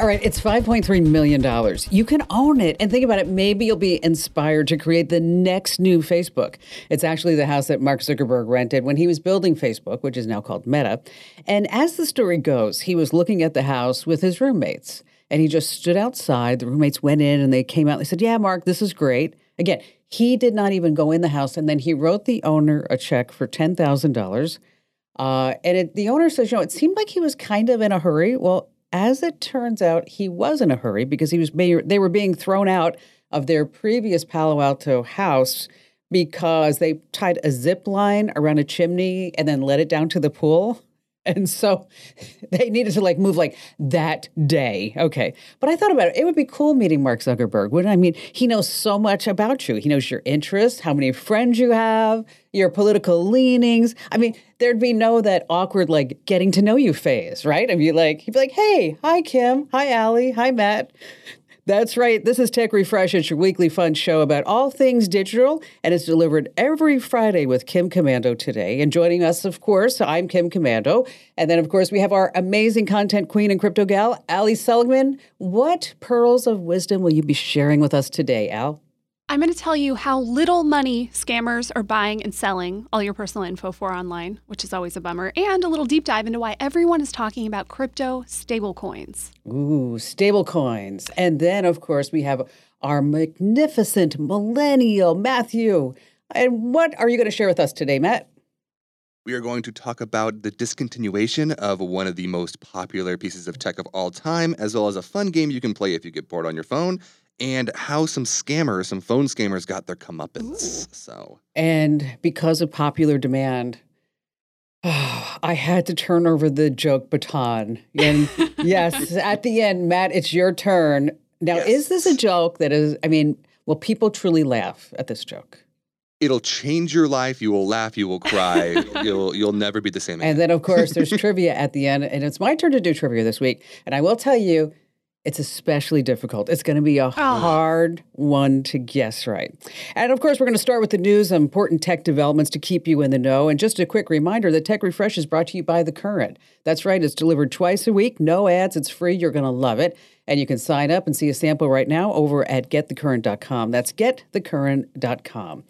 All right, it's $5.3 million. You can own it. And think about it, maybe you'll be inspired to create the next new Facebook. It's actually the house that Mark Zuckerberg rented when he was building Facebook, which is now called Meta. And as the story goes, he was looking at the house with his roommates and he just stood outside. The roommates went in and they came out. And they said, Yeah, Mark, this is great. Again, he did not even go in the house. And then he wrote the owner a check for $10,000. Uh, and it, the owner says, you know, it seemed like he was kind of in a hurry. Well, as it turns out, he was in a hurry because he was they were being thrown out of their previous Palo Alto house because they tied a zip line around a chimney and then let it down to the pool. And so they needed to like move like that day. Okay. But I thought about it. It would be cool meeting Mark Zuckerberg. Wouldn't I mean, he knows so much about you. He knows your interests, how many friends you have, your political leanings. I mean, there'd be no that awkward like getting to know you phase, right? I'd be like, he'd be like, hey, hi Kim, hi Allie, hi Matt. That's right. This is Tech Refresh. It's your weekly fun show about all things digital, and it's delivered every Friday with Kim Komando today. And joining us, of course, I'm Kim Komando. And then, of course, we have our amazing content queen and crypto gal, Ali Seligman. What pearls of wisdom will you be sharing with us today, Al? I'm going to tell you how little money scammers are buying and selling all your personal info for online, which is always a bummer, and a little deep dive into why everyone is talking about crypto stablecoins. Ooh, stablecoins. And then, of course, we have our magnificent millennial Matthew. And what are you going to share with us today, Matt? We are going to talk about the discontinuation of one of the most popular pieces of tech of all time, as well as a fun game you can play if you get bored on your phone and how some scammers, some phone scammers, got their comeuppance. Ooh. So, and because of popular demand, oh, I had to turn over the joke baton. And yes, at the end, Matt, it's your turn. Now, yes. is this a joke that is? I mean, will people truly laugh at this joke? It'll change your life. You will laugh. You will cry. you'll you'll never be the same. Again. And then, of course, there's trivia at the end, and it's my turn to do trivia this week. And I will tell you, it's especially difficult. It's going to be a oh. hard one to guess right. And of course, we're going to start with the news, important tech developments to keep you in the know. And just a quick reminder the Tech Refresh is brought to you by The Current. That's right, it's delivered twice a week, no ads, it's free. You're going to love it. And you can sign up and see a sample right now over at getthecurrent.com. That's getthecurrent.com.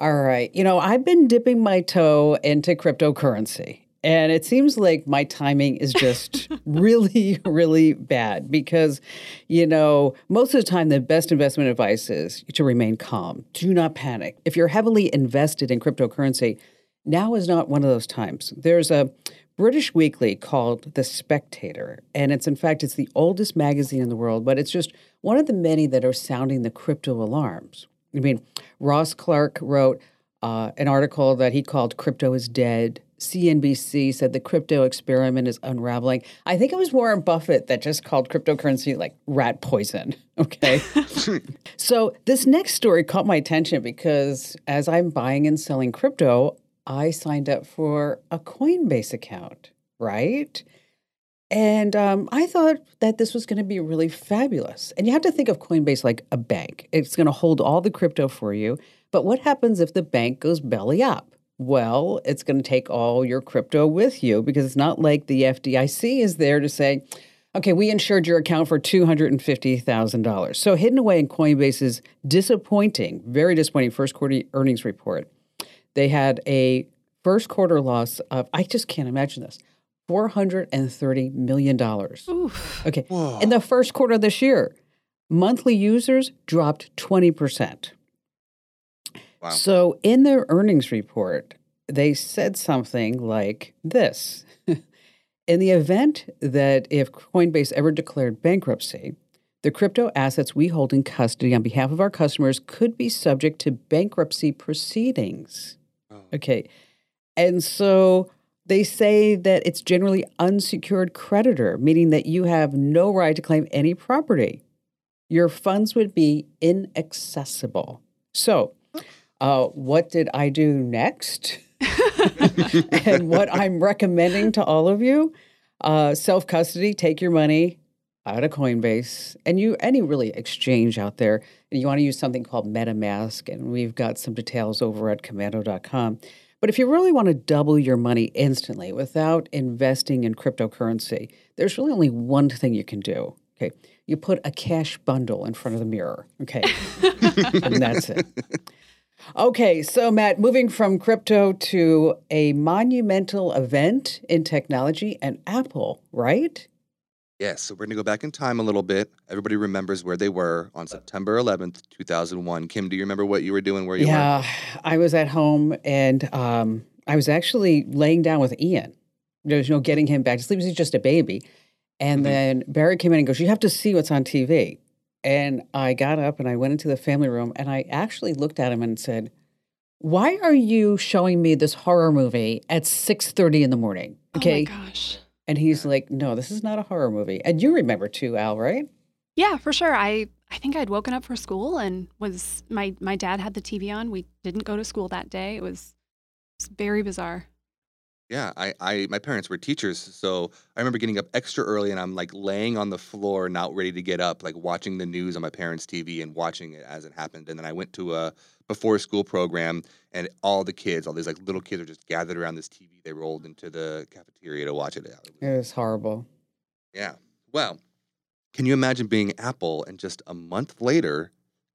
All right. You know, I've been dipping my toe into cryptocurrency. And it seems like my timing is just really, really bad because, you know, most of the time, the best investment advice is to remain calm. Do not panic. If you're heavily invested in cryptocurrency, now is not one of those times. There's a British weekly called The Spectator, and it's in fact it's the oldest magazine in the world, but it's just one of the many that are sounding the crypto alarms. I mean, Ross Clark wrote uh, an article that he called "Crypto is Dead." CNBC said the crypto experiment is unraveling. I think it was Warren Buffett that just called cryptocurrency like rat poison. Okay. so this next story caught my attention because as I'm buying and selling crypto, I signed up for a Coinbase account, right? And um, I thought that this was going to be really fabulous. And you have to think of Coinbase like a bank. It's going to hold all the crypto for you. But what happens if the bank goes belly up? Well, it's going to take all your crypto with you because it's not like the FDIC is there to say, okay, we insured your account for $250,000. So, hidden away in Coinbase's disappointing, very disappointing first quarter earnings report, they had a first quarter loss of, I just can't imagine this, $430 million. Oof. Okay. Whoa. In the first quarter of this year, monthly users dropped 20%. So in their earnings report, they said something like this In the event that if Coinbase ever declared bankruptcy, the crypto assets we hold in custody on behalf of our customers could be subject to bankruptcy proceedings. Oh. Okay. And so They say that it's generally unsecured creditor, meaning that you have no right to claim any property. Your funds would be inaccessible. So, uh, what did I do next? and what I'm recommending to all of you uh, self custody, take your money out of Coinbase and you any really exchange out there. And you want to use something called MetaMask, and we've got some details over at komando.com. But if you really want to double your money instantly without investing in cryptocurrency, there's really only one thing you can do. Okay. You put a cash bundle in front of the mirror. Okay. and that's it. Okay, so Matt, moving from crypto to a monumental event in technology and Apple, right? Yes, so we're going to go back in time a little bit. Everybody remembers where they were on September 11th, 2001. Kim, do you remember what you were doing where you yeah, were? I was at home and um, I was actually laying down with Ian. There's no getting him back to sleep. He's just a baby. And Mhm. then Barry came in and goes, You have to see what's on TV. And I got up and I went into the family room and I actually looked at him and said, Why are you showing me this horror movie at 6:30 in the morning? Okay. Oh my gosh. and he's like, No, this is not a horror movie. And you remember too, Al, right? Yeah, for sure. I I think I'd woken up for school and was my my dad had the TV on. We didn't go to school that day. It was, it was very bizarre. Yeah, I, I, my parents were teachers, so I remember getting up extra early, and I'm like laying on the floor, not ready to get up, like watching the news on my parents' TV and watching it as it happened. And then I went to a before school program, and all the kids, all these like little kids, are just gathered around this TV. They rolled into the cafeteria to watch it. It was- It was horrible. Yeah. Well, can you imagine being Apple and just a month later,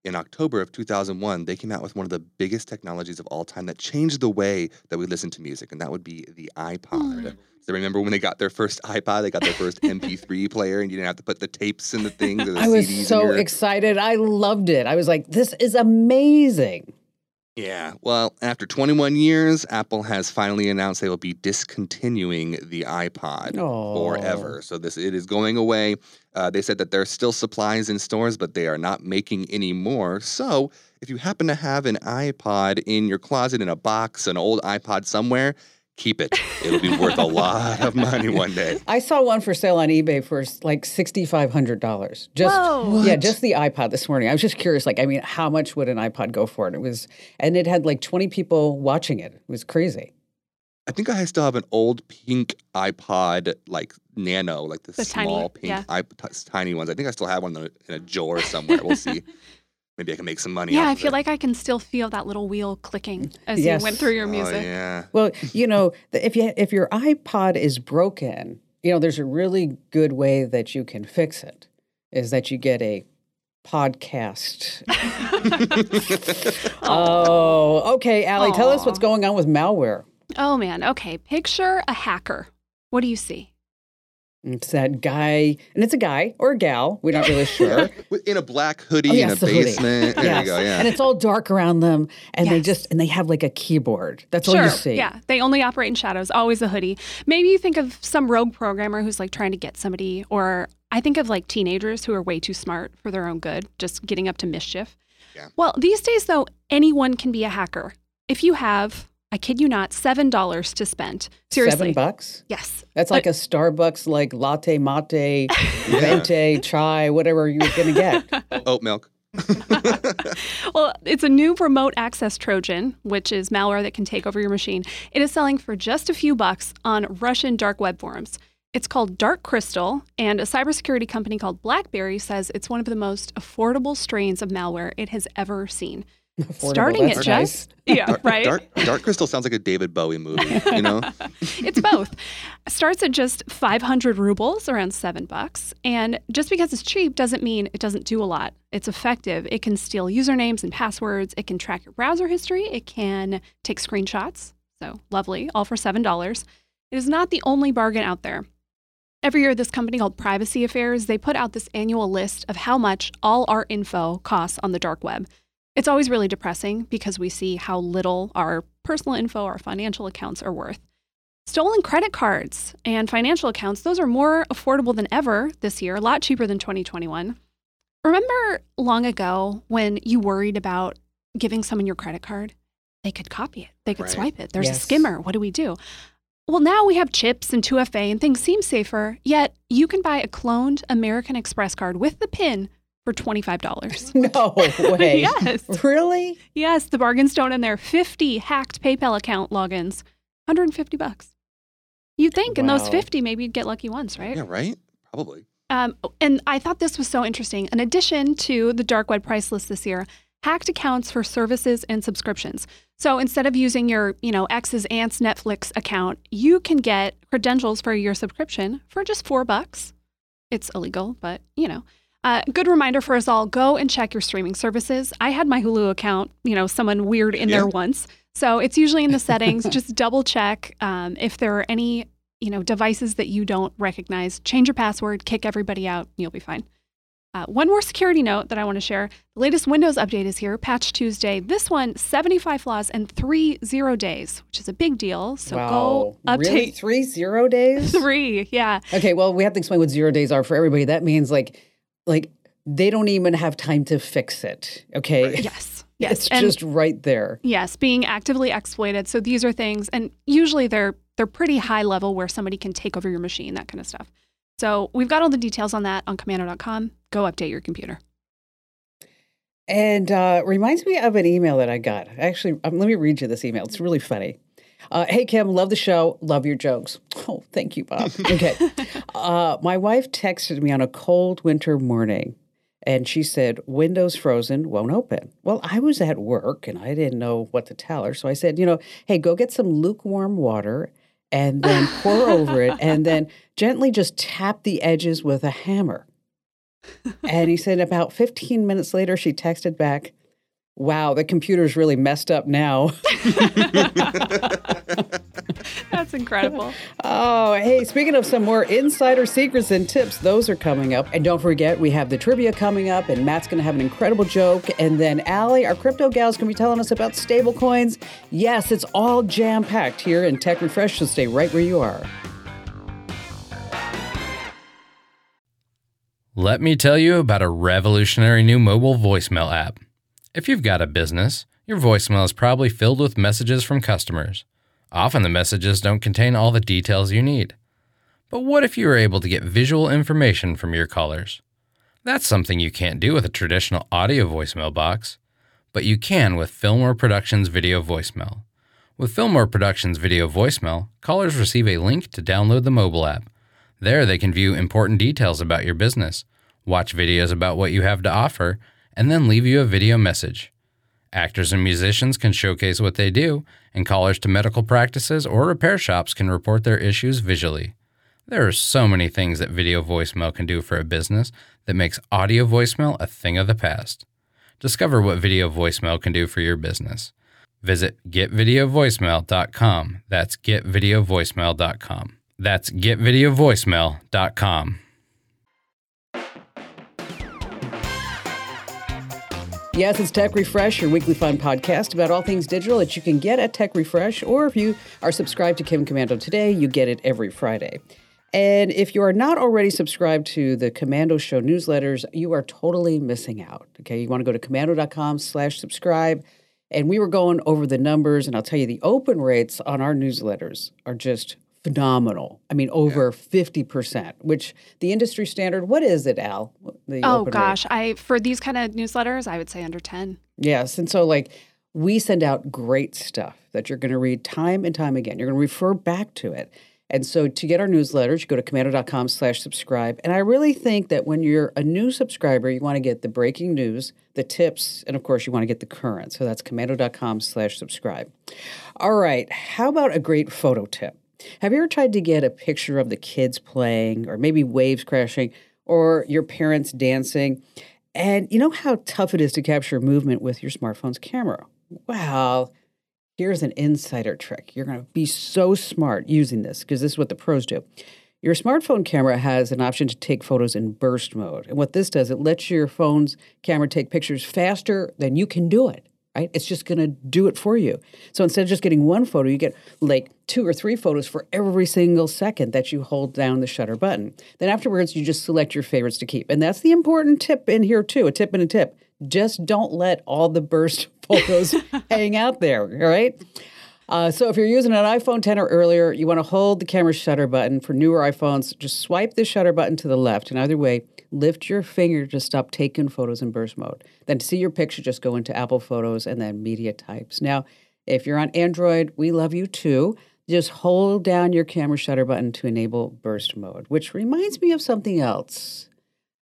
in October of 2001, they came out with one of the biggest technologies of all time that changed the way that we listen to music, and that would be the iPod. Mm. So remember when they got their first iPod, they got their first MP3 player, and you didn't have to put the tapes in the things or the I was so your- excited. I loved it. I was like, This is amazing. Yeah. Well, after 21 years, Apple has finally announced they will be discontinuing the iPod Aw. forever. So this it is going away. Uh, they said that there are still supplies in stores, but they are not making any more. So if you happen to have an iPod in your closet in a box, an old iPod somewhere, keep it. It'll be worth a lot of money one day. I saw one for sale on eBay for like sixty five hundred dollars. Just Whoa. yeah, just the iPod this morning. I was just curious. Like, I mean, how much would an iPod go for? And it was, and it had like twenty people watching it. It was crazy. I think I still have an old pink iPod, like Nano, like the, The tiny- small pink, yeah. iP- t- tiny ones. I think I still have one in a, in a drawer somewhere. We'll see. Maybe I can make some money. Yeah, off I feel it. like I can still feel that little wheel clicking as Yes. you went through your music. Oh, music. yeah. Well, you know, if you if your iPod is broken, you know, there's a really good way that you can fix it. Is that you get a podcast? oh, okay, Allie, tell us what's going on with malware. Oh man. Okay. Picture a hacker. What do you see? Mm, it's that guy, and it's a guy or a gal. We're not really sure. In a black hoodie Oh, in a the hoodie. basement. There Yes. you go. Yeah. And it's all dark around them, and they just and they have like a keyboard. That's all you see. Yeah. They only operate in shadows. Always a hoodie. Maybe you think of some rogue programmer who's like trying to get somebody, or I think of like teenagers who are way too smart for their own good, just getting up to mischief. Yeah. Well, these days though, anyone can be a hacker. If you have, I kid you not, seven dollars to spend. Seriously. Seven bucks. Yes. That's like a Starbucks like latte mate, venti, chai, whatever you're gonna get. Oat milk. Well, it's a new remote access Trojan, which is malware that can take over your machine. It is selling for just a few bucks on Russian dark web forums. It's called Dark Crystal, and a cybersecurity company called BlackBerry says it's one of the most affordable strains of malware it has ever seen. Affordable, Starting that's at nice. just yeah, Dark, right. Dark, Dark Crystal sounds like a David Bowie movie. You know. it's both. Starts at just 500 rubles, around seven bucks. And just because it's cheap doesn't mean it doesn't do a lot. It's effective. It can steal usernames and passwords. It can track your browser history. It can take screenshots. So lovely, all for $7. It is not the only bargain out there. Every year, this company called Privacy Affairs, they put out this annual list of how much all our info costs on the dark web. It's always really depressing because we see how little our personal info, our financial accounts are worth. Stolen credit cards and financial accounts, those are more affordable than ever this year, a lot cheaper than 2021. Remember long ago when you worried about giving someone your credit card? They could copy it, they could Right. swipe it. There's Yes. a skimmer. What do we do? well, now we have chips and 2FA and things seem safer, yet you can buy a cloned American Express card with the PIN for $25. No way. yes. Really? Yes, the bargain's don't in there. 50 hacked PayPal account logins, 150 bucks. You'd think in those 50, maybe you'd get lucky once, right? Yeah, right? Probably. Um, and I thought this was so interesting. In addition to the dark web price list this year, hacked accounts for services and subscriptions. So instead of using your, you know, ex's aunt's Netflix account, you can get credentials for your subscription for just four bucks. It's illegal, but you know. Uh, good reminder for us all: go and check your streaming services. I had my Hulu account, you know, someone weird in there once, so it's usually in the settings. Just double check um, if there are any you know, devices that you don't recognize, change your password, kick everybody out, you'll be fine. Uh, one more security note that I want to share. The latest Windows update is here, Patch Tuesday. This one, 75 flaws and three zero days, which is a big deal. So wow. go update Really? Three zero days? three. Yeah. Okay, well, we have to explain what zero days are for everybody. That means like, like they don't even have time to fix it. Okay, Yes. Yes. it's and just right there. yes, being actively exploited. So these are things, and usually they're they're pretty high level where somebody can take over your machine, that kind of stuff. So we've got all the details on that on komando.com. Go update your computer. And uh, reminds me of an email that I got. Actually, um, let me read you this email. It's really funny. Uh, hey, Kim, love the show. Love your jokes. Oh, thank you, Bob. Okay. uh, my wife texted me on a cold winter morning and she said, Windows frozen, won't open. Well, I was at work and I didn't know what to tell her. So I said, you know, hey, go get some lukewarm water and then pour over it and then gently just tap the edges with a hammer. And he said, about 15 minutes later, she texted back, Wow, the computer's really messed up now. That's incredible. Oh, hey, speaking of some more insider secrets and tips, those are coming up. And don't forget, we have the trivia coming up, and Matt's going to have an incredible joke. And then Allie, our crypto gal's going to be telling us about stablecoins. Yes, it's all jam packed here in Tech Refresh, so stay right where you are. Let me tell you about a revolutionary new mobile voicemail app. If you've got a business, your voicemail is probably filled with messages from customers. Often the messages don't contain all the details you need. But what if you were able to get visual information from your callers? That's something you can't do with a traditional audio voicemail box, but you can with Fillmore Productions Video Voicemail. With Fillmore Productions Video Voicemail, callers receive a link to download the mobile app. There, they can view important details about your business, watch videos about what you have to offer, and then leave you a video message. Actors and musicians can showcase what they do, and callers to medical practices or repair shops can report their issues visually. There are so many things that video voicemail can do for a business that makes audio voicemail a thing of the past. Discover what video voicemail can do for your business. Visit getvideovoicemail.com. That's getvideovoicemail.com. That's getvideovoicemail.com. Yes, it's Tech Refresh, your weekly fun podcast about all things digital that you can get at Tech Refresh, or if you are subscribed to Kim Komando today, you get it every Friday. And if you are not already subscribed to the Komando Show newsletters, you are totally missing out. Okay, you want to go to komando.com slash subscribe. And we were going over the numbers, and I'll tell you the open rates on our newsletters are just phenomenal. I mean, over 50%, which the industry standard, what is it, Al? The Oh open rate? gosh, I for these kind of newsletters, I would say under 10. Yes. And so, like, we send out great stuff that you're going to read time and time again. You're going to refer back to it. And so, to get our newsletters, you go to komando.com slash subscribe. And I really think that when you're a new subscriber, you want to get the breaking news, the tips, and of course, you want to get the current. So that's komando.com slash subscribe. All right. How about a great photo tip? Have you ever tried to get a picture of the kids playing, or maybe waves crashing, or your parents dancing? And you know how tough it is to capture movement with your smartphone's camera? Well, here's an insider trick. You're going to be so smart using this because this is what the pros do. Your smartphone camera has an option to take photos in burst mode. And what this does, it lets your phone's camera take pictures faster than you can do it, right? It's just going to do it for you. So instead of just getting one photo, you get like two or three photos for every single second that you hold down the shutter button. Then afterwards, you just select your favorites to keep. And that's the important tip in here, too a tip and a tip. Just don't let all the burst photos hang out there, all right? Uh, so if you're using an iPhone 10 or earlier, you want to hold the camera shutter button. For newer iPhones, just swipe the shutter button to the left, and either way, lift your finger to stop taking photos in burst mode. Then to see your picture, just go into Apple Photos and then Media Types. Now, if you're on Android, we love you too. Just hold down your camera shutter button to enable burst mode, which reminds me of something else.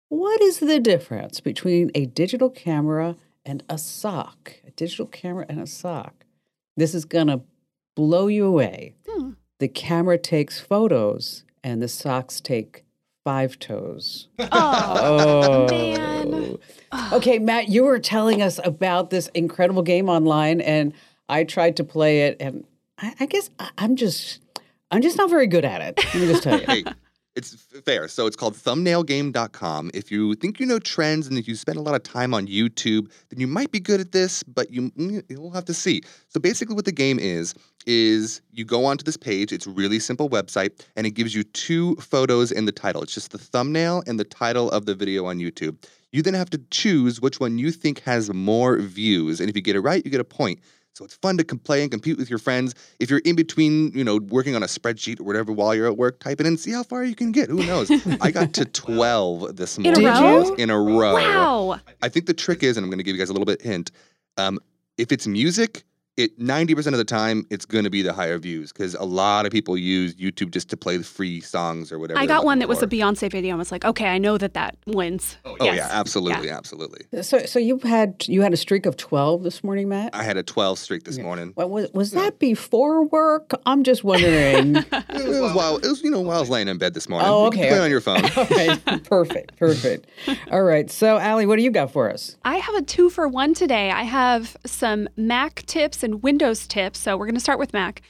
What is the difference between a digital camera and a sock? A digital camera and a sock. This is going to blow you away. Hmm. The camera takes photos and the socks take five toes. Oh, oh. man. Oh. Okay, Matt, you were telling us about this incredible game online, and I tried to play it, and I, I guess I, I'm just, I'm just not very good at it. Let me just tell you. hey, it's fair. So it's called thumbnailgame.com. If you think you know trends and if you spend a lot of time on YouTube, then you might be good at this, but you mm, you'll have to see. So basically what the game is is you go onto this page, it's really simple website and it gives you two photos in the title. It's just the thumbnail and the title of the video on YouTube. You then have to choose which one you think has more views, and if you get it right, you get a point. So it's fun to play and compete with your friends. If you're in between, you know, working on a spreadsheet or whatever while you're at work, type it in, see how far you can get. Who knows? I got to 12 this In a morning. row? In a row. Wow. I think the trick is, and I'm going to give you guys a little bit hint. Um, if it's music, it 90% of the time it's going to be the higher views because a lot of people use YouTube just to play the free songs or whatever. I got one looking that was a. Beyonce video and was like, okay, I know that that wins. Oh, oh Yes. yeah, absolutely, absolutely. Uh, so, so you had you had a streak of twelve this morning, Matt. I had a 12 streak this morning. Well, was, was that before work? I'm just wondering. It was while it was you know while I was laying in bed this morning. Oh, You can okay, play okay. on your phone. okay perfect, perfect. All right, so Allie, what do you got for us? I have a two for one today. I have some Mac tips and Windows tips. So we're going to start with Mac.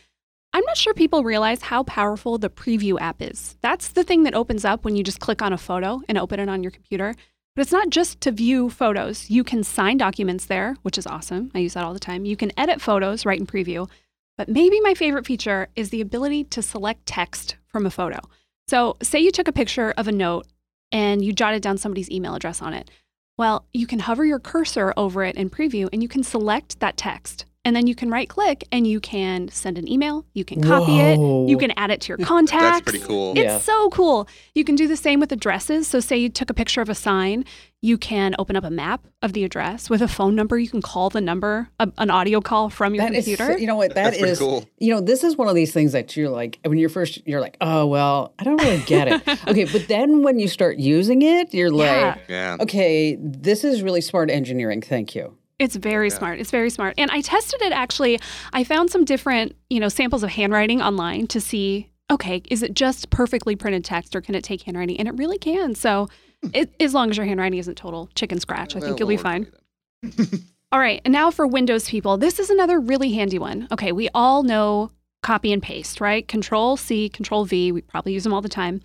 I'm not sure people realize how powerful the preview app is. That's the thing that opens up when you just click on a photo and open it on your computer. But it's not just to view photos. You can sign documents there, which is awesome. I use that all the time. You can edit photos right in preview. But maybe my favorite feature is the ability to select text from a photo. So, say you took a picture of a note and you jotted down somebody's email address on it. Well, you can hover your cursor over it in preview and you can select that text. And then you can right click and you can send an email, you can copy it, you can add it to your contacts. That's pretty cool. It's Yeah. so cool. You can do the same with addresses. So, say you took a picture of a sign, you can open up a map of the address with a phone number. You can call the number, a, an audio call from your That is, computer. you know what, that That's is- cool. You know, this is one of these things that you're like, when you're first, you're like, oh well, I don't really get it. okay, but then when you start using it, you're Yeah. like, Yeah. okay, this is really smart engineering. Thank you. It's very smart. It's very smart. And I tested it actually. I found some different, you know, samples of handwriting online to see, okay, is it just perfectly printed text or can it take handwriting? And it really can. So, it, as long as your handwriting isn't total chicken scratch, I think you'll be fine. with it then. All right. And now for Windows people, this is another really handy one. Okay. We all know copy and paste, right? Control C, Control V. We probably use them all the time.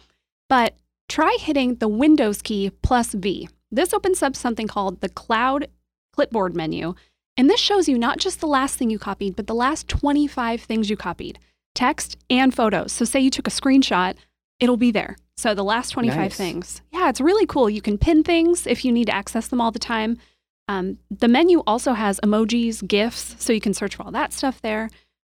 But try hitting the Windows key plus V. This opens up something called the Cloud Clipboard menu. And this shows you not just the last thing you copied, but the last 25 things you copied text and photos. So, say you took a screenshot, it'll be there. So, the last 25 Nice. things. Yeah, it's really cool. You can pin things if you need to access them all the time. Um, the menu also has emojis, GIFs, so you can search for all that stuff there.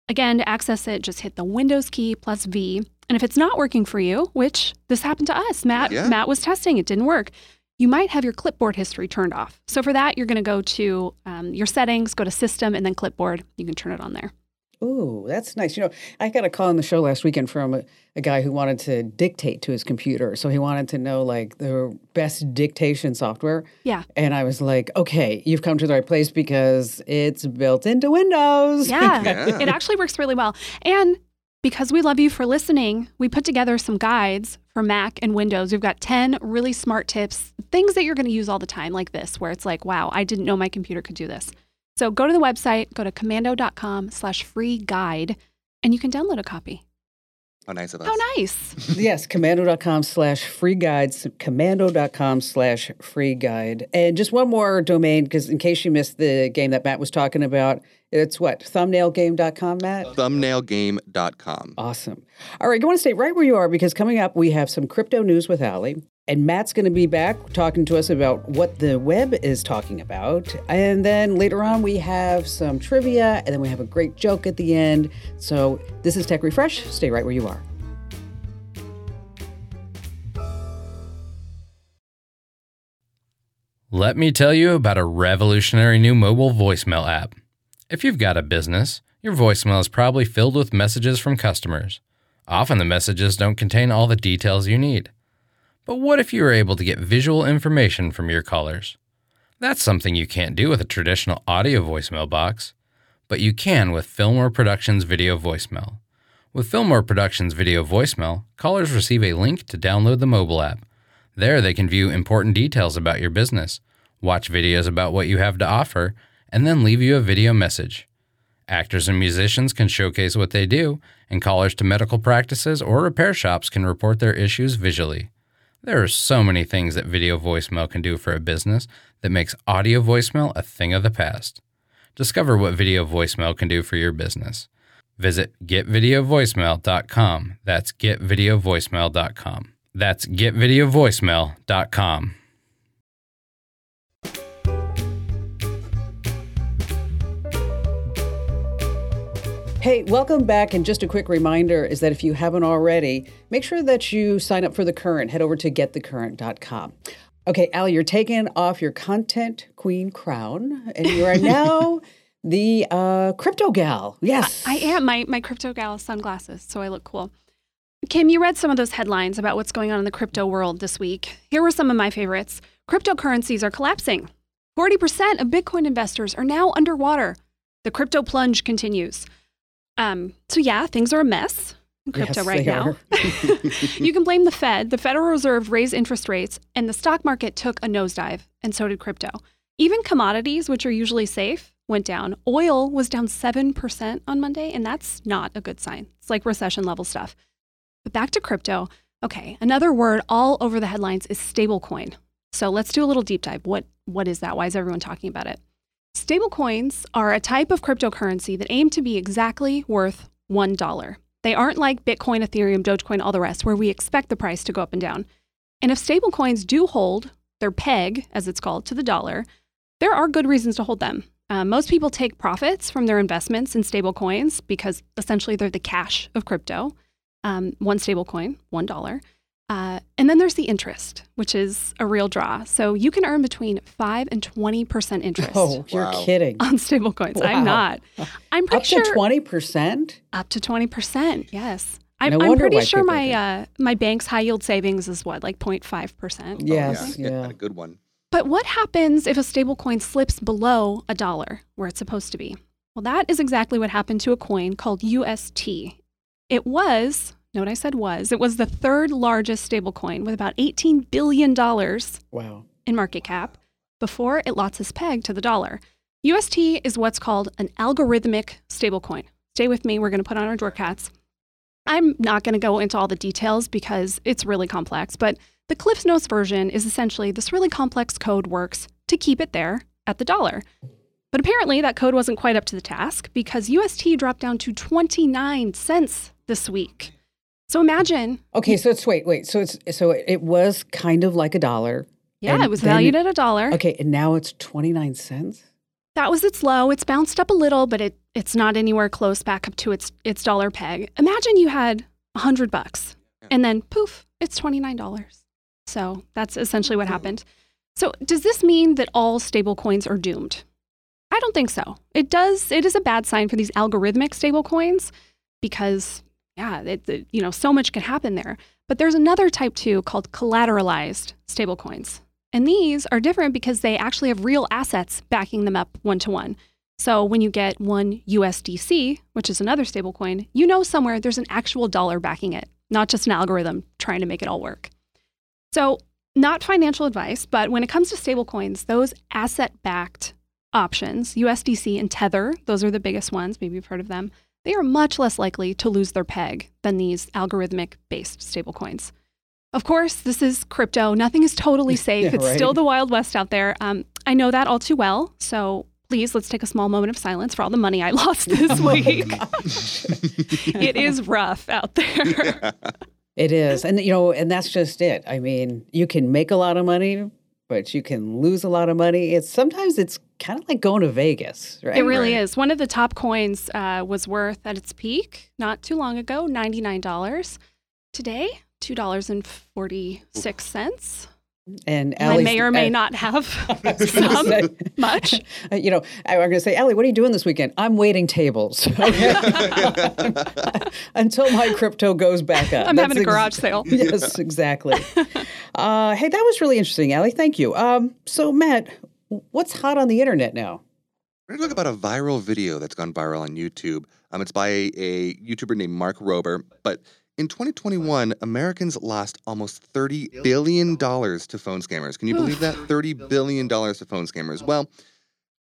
Again, to access it, just hit the Windows key plus V. And if it's not working for you, which this happened to us, Matt, Yeah. Matt was testing, it didn't work. You might have your clipboard history turned off. So for that, you're going to go to um, your settings, go to System, and then Clipboard. You can turn it on there. Ooh, that's nice. You know, I got a call on the show last weekend from a, a guy who wanted to dictate to his computer. So he wanted to know like the best dictation software. Yeah. And I was like, okay, you've come to the right place because it's built into Windows. Yeah, Yeah. it actually works really well. And because we love you for listening, we put together some guides for Mac and Windows. We've got 10 really smart tips, things that you're going to use all the time, like this, where it's like, wow, I didn't know my computer could do this. So go to the website, go to komando.com slash free guide, and you can download a copy. How nice of us. How nice. yes, komando.com slash free guides, komando.com slash free guide. And just one more domain, because in case you missed the game that Matt was talking about, it's what? Thumbnailgame.com, Matt? Thumbnailgame.com. Awesome. All right, you want to stay right where you are because coming up, we have some crypto news with Allie. And Matt's going to be back talking to us about what the web is talking about. And then later on, we have some trivia, and then we have a great joke at the end. So this is Tech Refresh. Stay right where you are. Let me tell you about a revolutionary new mobile voicemail app. If you've got a business, your voicemail is probably filled with messages from customers. Often the messages don't contain all the details you need. But what if you were able to get visual information from your callers? That's something you can't do with a traditional audio voicemail box, but you can with Fillmore Productions Video Voicemail. With Fillmore Productions Video Voicemail, callers receive a link to download the mobile app. There, they can view important details about your business, watch videos about what you have to offer, and then leave you a video message. Actors and musicians can showcase what they do, and callers to medical practices or repair shops can report their issues visually. There are so many things that video voicemail can do for a business that makes audio voicemail a thing of the past. Discover what video voicemail can do for your business. Visit getvideovoicemail.com. That's getvideovoicemail.com. That's getvideovoicemail.com. Hey, welcome back. And just a quick reminder is that if you haven't already, make sure that you sign up for The Current. Head over to getthecurrent.com. Okay, Al, you're taking off your content queen crown, and you are now the uh, crypto gal. Yes. I am my my crypto gal sunglasses, so I look cool. Kim, you read some of those headlines about what's going on in the crypto world this week. Here were some of my favorites. Cryptocurrencies are collapsing. 40% of Bitcoin investors are now underwater. The crypto plunge continues. Um, so yeah, things are a mess in crypto Yes, right now. you can blame the Fed. The Federal Reserve raised interest rates, and the stock market took a nosedive, and so did crypto. Even commodities, which are usually safe, went down. Oil was down 7% on Monday, and that's not a good sign. It's like recession level stuff. But back to crypto. Okay, another word all over the headlines is stablecoin. So let's do a little deep dive. What what is that? Why is everyone talking about it? Stablecoins are a type of cryptocurrency that aim to be exactly worth $1. They aren't like Bitcoin, Ethereum, Dogecoin, all the rest, where we expect the price to go up and down. And if stablecoins do hold their peg, as it's called, to the dollar, there are good reasons to hold them. Uh, most people take profits from their investments in stablecoins because essentially they're the cash of crypto. Um, one stablecoin, one dollar. Uh, and then there's the interest, which is a real draw. So you can earn between five and twenty percent interest Oh, you're Wow. kidding. on stablecoins. Wow. I'm not. I'm pretty Up sure to 20%? up to twenty percent. Yes, I'm, No I'm pretty sure my uh, my bank's high yield savings is what like 0.5 percent. Yes, yeah, yeah. a good one. But what happens if a stablecoin slips below a dollar where it's supposed to be? Well, that is exactly what happened to a coin called UST. It was, note I said was, it was the third largest stablecoin with about $18 billion Wow. in market cap before it lost its peg to the dollar. UST is what's called an algorithmic stablecoin. Stay with me, we're going to put on our drawer cats. I'm not going to go into all the details because it's really complex, but the Cliffs Notes version is essentially this really complex code works to keep it there at the dollar. But apparently that code wasn't quite up to the task because UST dropped down to 29 cents this week. So imagine, Okay, so it's wait, wait. So it's so it was kind of like a dollar. yeah, it was valued it- at a dollar. Okay, and now it's 29 cents? That was its low. It's bounced up a little, but it, it's not anywhere close back up to its its dollar peg. Imagine you had a hundred bucks and then poof, it's twenty nine dollars. So that's essentially what mm-hmm. happened. So does this mean that all stable coins are doomed? I don't think so. It does. It is a bad sign for these algorithmic stable coins because yeah, it, it- you know so much can happen there. But there's another type too called collateralized stablecoins. And these are different because they actually have real assets backing them up one to one. So when you get one USDC, which is another stablecoin, you know somewhere there's an actual dollar backing it, not just an algorithm trying to make it all work. So, not financial advice, but when it comes to stablecoins, those asset backed options, USDC and Tether, those are the biggest ones, maybe you've heard of them, they are much less likely to lose their peg than these algorithmic based stablecoins. Of course, this is crypto. Nothing is totally safe. Yeah, it's right. still the Wild West out there. Um, I know that all too well. So please, let's take a small moment of silence for all the money I lost this week. it is rough out there. It is. And, you know, and that's just it. I mean, you can make a lot of money, but you can lose a lot of money. It's sometimes it's kind of like going to Vegas, right? It really Right. is. One of the top coins uh, was worth at its peak not too long ago $99. Today, $2.46. And I may or may uh, not have I was gonna some say- much. Uh, You know, I- I'm going to say, Allie, what are you doing this weekend? I'm waiting tables until my crypto goes back up. I'm That's having a ex- garage sale. yes, exactly. uh, hey, that was really interesting, Allie. Thank you. Um, so, Matt, what's hot on the internet now? We're going to talk about a viral video that's gone viral on YouTube. Um, it's by a, a YouTuber named Mark Rober. But in 2021, Americans lost almost $30 billion to phone scammers. Can you believe that? $30 billion to phone scammers. Well,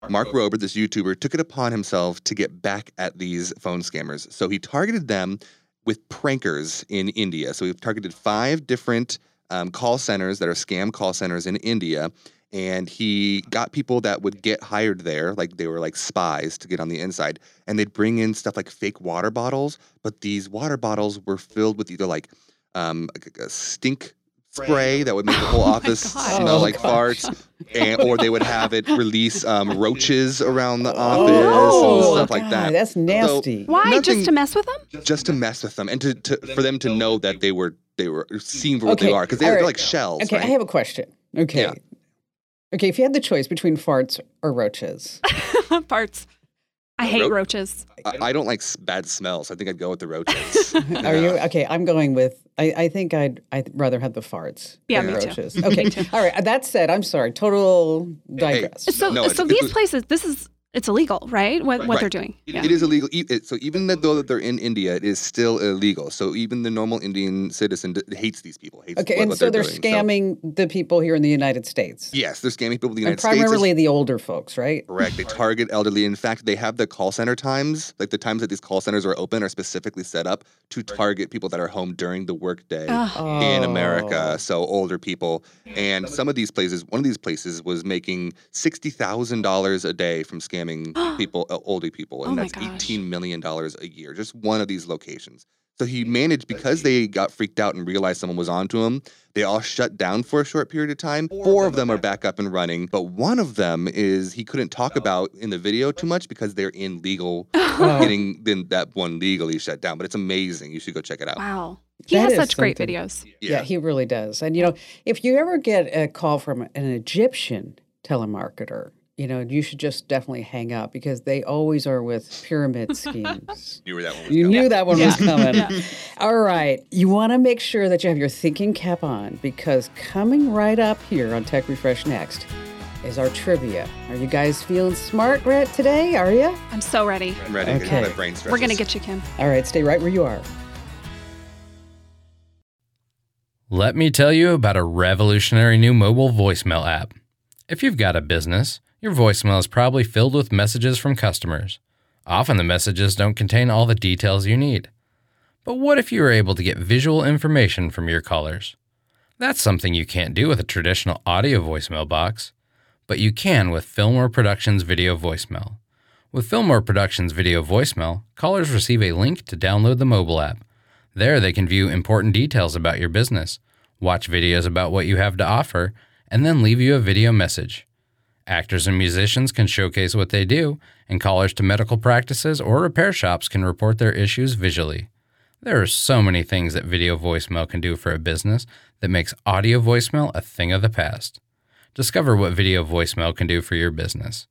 Mark Rober, this YouTuber, took it upon himself to get back at these phone scammers. So he targeted them with prankers in India. So he targeted five different um, call centers that are scam call centers in India. And he got people that would get hired there, like they were like spies to get on the inside. And they'd bring in stuff like fake water bottles, but these water bottles were filled with either like um, a, a stink spray that would make the whole Oh office God. smell Oh, like gosh. farts, and, or they would have it release um, roaches around the office Oh, and stuff like that. That's nasty. Why? Nothing- Just to mess with them? just to mess with them and to, to for them to know that they were they were seen for what Okay, they are because they're, all they're right. like shells. Okay, right? I have a question. Okay. Yeah. Okay, if you had the choice between farts or roaches, farts. I hate Ro- roaches. I, I don't like s- bad smells. I think I'd go with the roaches. are you okay? I'm going with. I, I think I'd I'd rather have the farts. Yeah, than me too. roaches. Okay, all right. That said, I'm sorry. Total digress. So, No, so it's these a- places, this is it's illegal, right? What, what they're doing. It- Yeah. It is illegal. So even though that they're in India, it is still illegal. So even the normal Indian citizen hates these people. Hates Okay, what, and what so they're doing. scamming the people here in the United States. yes, they're scamming people in the and United States. primarily the older folks, right? Correct. They target elderly. In fact, they have the call center times, like the times that these call centers are open, are specifically set up to target people that are home during the workday Ugh. in Oh. America. So older people, and some of these places, one of these places was making sixty thousand dollars a day from scamming people, uh, older people, and Oh that's eighteen million dollars a year. Just one of these locations. So he managed because they got freaked out and realized someone was onto him. They all shut down for a short period of time. Four of them are back up and running, but one of them is he couldn't talk about in the video too much because they're in legal, Oh. getting then that one legally shut down. But it's amazing. You should go check it out. Wow. He That has is such great something. videos. Yeah. he really does. And you know, if you ever get a call from an Egyptian telemarketer, you know, you should just definitely hang up because they always are with pyramid schemes. You knew where that one was You going. knew that one was coming. Yeah. All right. You want to make sure that you have your thinking cap on because coming right up here on Tech Refresh Next is our trivia. Are you guys feeling smart right today? Are you? I'm so ready. I'm ready. Okay. My brain We're going to get you, Kim. All right. Stay right where you are. Let me tell you about a revolutionary new mobile voicemail app. If you've got a business, your voicemail is probably filled with messages from customers. Often the messages don't contain all the details you need. But what if you were able to get visual information from your callers? That's something you can't do with a traditional audio voicemail box, but you can with Fillmore Productions Video Voicemail. With Fillmore Productions Video Voicemail, callers receive a link to download the mobile app. There, they can view important details about your business, watch videos about what you have to offer, and then leave you a video message. Actors and musicians can showcase what they do, and callers to medical practices or repair shops can report their issues visually. There are so many things that video voicemail can do for a business that makes audio voicemail a thing of the past. Discover what video voicemail can do for your business.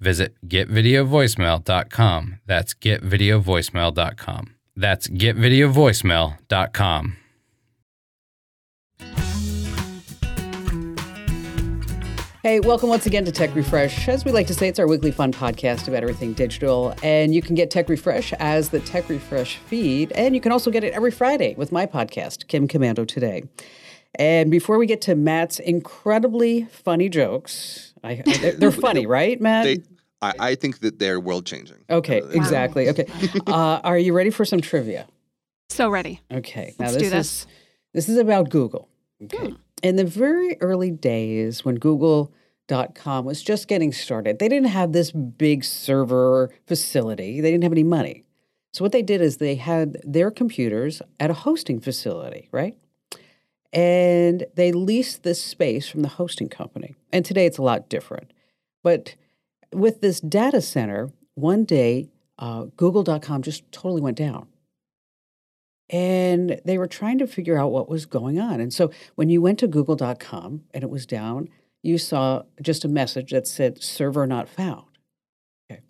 Visit getvideovoicemail.com. That's getvideovoicemail.com. That's getvideovoicemail.com. Hey, welcome once again to Tech Refresh. As we like to say, it's our weekly fun podcast about everything digital. And you can get Tech Refresh as the Tech Refresh feed. And you can also get it every Friday with my podcast, Kim Komando Today. And before we get to Matt's incredibly funny jokes, I, they're, they're funny, right, Matt? They, I, I think that they're world changing. okay, exactly. Okay. Uh, are you ready for some trivia? So ready. Okay. Let's now do this this. is this is about Google. Okay. In the very early days when Google.com was just getting started, they didn't have this big server facility. They didn't have any money. So what they did is they had their computers at a hosting facility, right? And they leased this space from the hosting company. And today it's a lot different. But with this data center, one day uh, Google.com just totally went down. And they were trying to figure out what was going on. And so when you went to Google.com and it was down, you saw just a message that said server not found. Okay.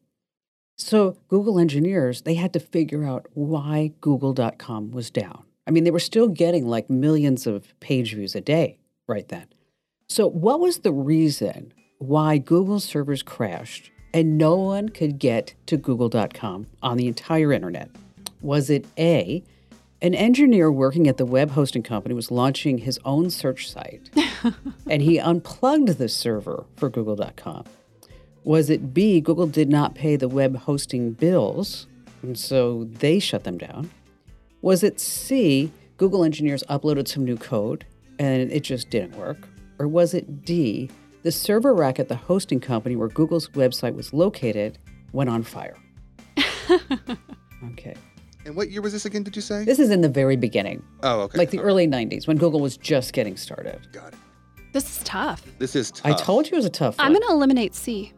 So Google engineers, they had to figure out why Google.com was down. I mean, they were still getting like millions of page views a day right then. So, what was the reason why Google servers crashed and no one could get to google.com on the entire internet? Was it A, an engineer working at the web hosting company was launching his own search site and he unplugged the server for google.com? Was it B, Google did not pay the web hosting bills and so they shut them down? Was it C, Google engineers uploaded some new code and it just didn't work? Or was it D, the server rack at the hosting company where Google's website was located went on fire? okay. And what year was this again, did you say? This is in the very beginning, oh, okay. like the All right. early 90s when Google was just getting started. Got it. This is tough. This is tough. I told you it was a tough one. I'm going to eliminate C.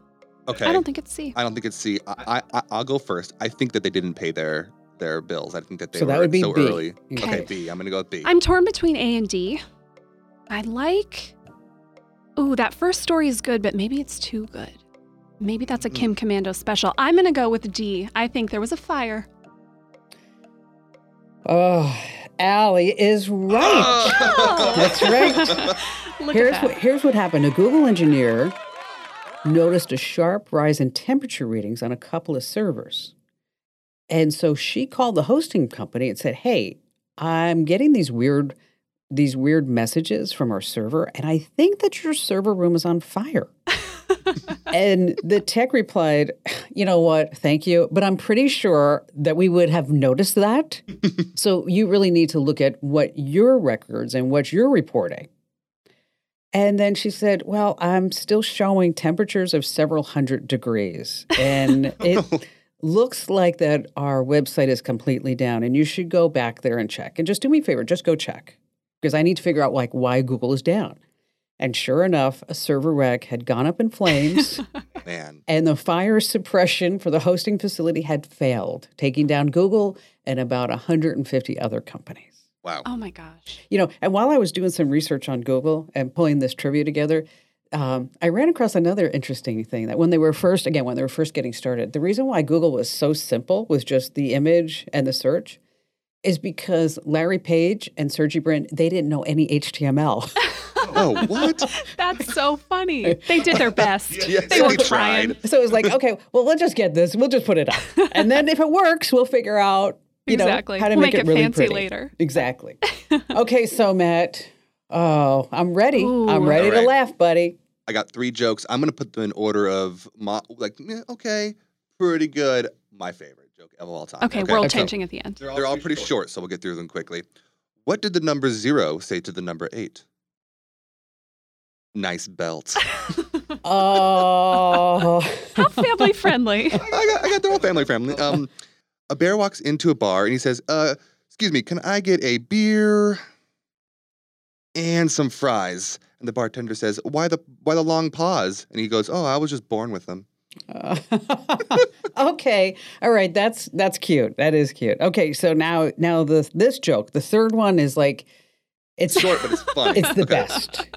Okay. I don't think it's C. I don't think it's C. I, I, I'll go first. I think that they didn't pay their their bills. I think that they So were that would be so B. early. Okay. Okay, B. I'm gonna go with B. I'm torn between A and D. I like. Ooh, that first story is good, but maybe it's too good. Maybe that's a Hmm. Kim Komando special. I'm going to go with D. I think there was a fire. Oh, Allie is right. Oh. That's right. Here's at what here's what happened. A Google engineer noticed a sharp rise in temperature readings on a couple of servers. And so she called the hosting company and said, "Hey, I'm getting these weird these weird messages from our server and I think that your server room is on fire." And the tech replied, "You know what? Thank you, but I'm pretty sure that we would have noticed that. so you really need to look at what your records and what you're reporting." And then she said, Well, I'm still showing temperatures of several hundred degrees. And it looks like that our website is completely down. And you should go back there and check. And just do me a favor, just go check. Because I need to figure out like why Google is down. And sure enough, a server rack had gone up in flames Man. and the fire suppression for the hosting facility had failed, taking down Google and about 150 other companies. Wow. Oh my gosh. You know, and while I was doing some research on Google and pulling this trivia together, um, I ran across another interesting thing that when they were first, again, when they were first getting started, the reason why Google was so simple with just the image and the search is because Larry Page and Sergey Brin, they didn't know any HTML. Oh, what? That's so funny. They did their best. Yes, they were they trying. tried. so it was like, okay, well, we'll just get this. We'll just put it up. And then if it works, we'll figure out, you Exactly. know, how to We'll make, make it, it really fancy pretty. later. Exactly. okay, so Matt, oh, I'm ready. I'm Ooh. ready to laugh, buddy. I got three jokes. I'm gonna put them in order of my like. Okay, pretty good. My favorite joke of all time. Okay, world changing at the end. They're all pretty short, so we'll get through them quickly. What did the number zero say to the number eight? Nice belt. Oh. How family friendly. I got, I got the whole family friendly. Um, a bear walks into a bar and he says, "Uh, excuse me, can I get a beer and some fries?" And the bartender says, "Why the why the long pause?" And he goes, "Oh, I was just born with them." okay. All right. That's that's cute. That is cute. Okay. So now now the this joke, the third one is like it's Short, but it's fun. it's the Okay. best.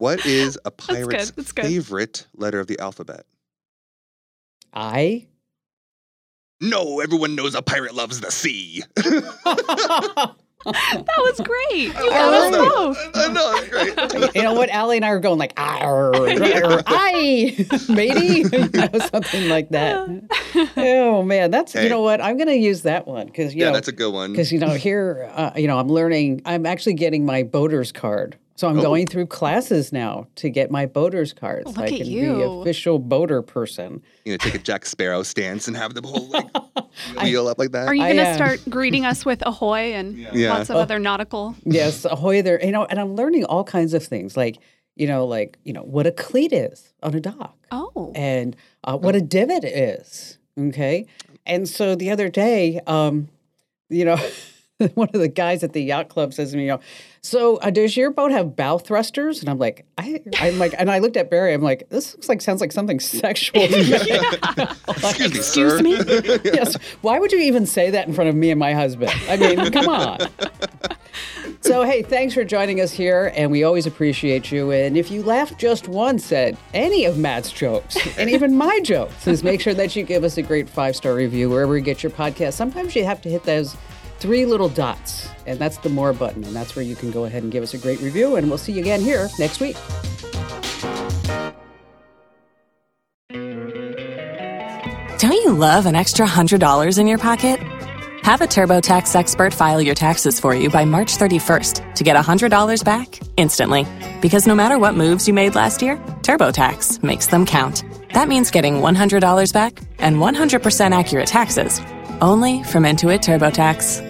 What is a pirate's that's good. favorite letter of the alphabet? I No, everyone knows a pirate loves the sea. That was great. You got us both. I know, it's great. you know what? Allie and I are going like "Arr, arr, aye, matey, you know, something like that. Oh man, that's Hey. you know what? I'm going to use that one because you yeah, know that's a good one. because you know here uh, you know I'm learning. I'm actually getting my boater's card. So I'm Oh. going through classes now to get my boater's card. so Look I at can be you. official boater person. You know, take a Jack Sparrow stance and have the whole like wheel up like that. Are you going to start greeting us with ahoy and Yeah. lots of other nautical? Yes, ahoy there. You know, and I'm learning all kinds of things like, you know, like, you know, what a cleat is on a dock Oh. and uh, what a davit is. Okay. And so the other day, um, you know, one of the guys at the yacht club says to me, you know, so uh, does your boat have bow thrusters? And I'm like, I, I'm like, and I looked at Barry. I'm like, this looks like sounds like something sexual. to me. Excuse me, sir. me? yes. Why would you even say that in front of me and my husband? I mean, come on. So, hey, thanks for joining us here, and we always appreciate you. And if you laugh just once at any of Matt's jokes, and even my jokes, please make sure that you give us a great five star review wherever you get your podcast. Sometimes you have to hit those three little dots, and that's the more button, and that's where you can go ahead and give us a great review. And we'll see you again here next week. Don't you love an extra $100 in your pocket? Have a TurboTax expert file your taxes for you by March 31st to get $100 back instantly. Because no matter what moves you made last year, TurboTax makes them count. That means getting $100 back and 100% accurate taxes only from Intuit TurboTax.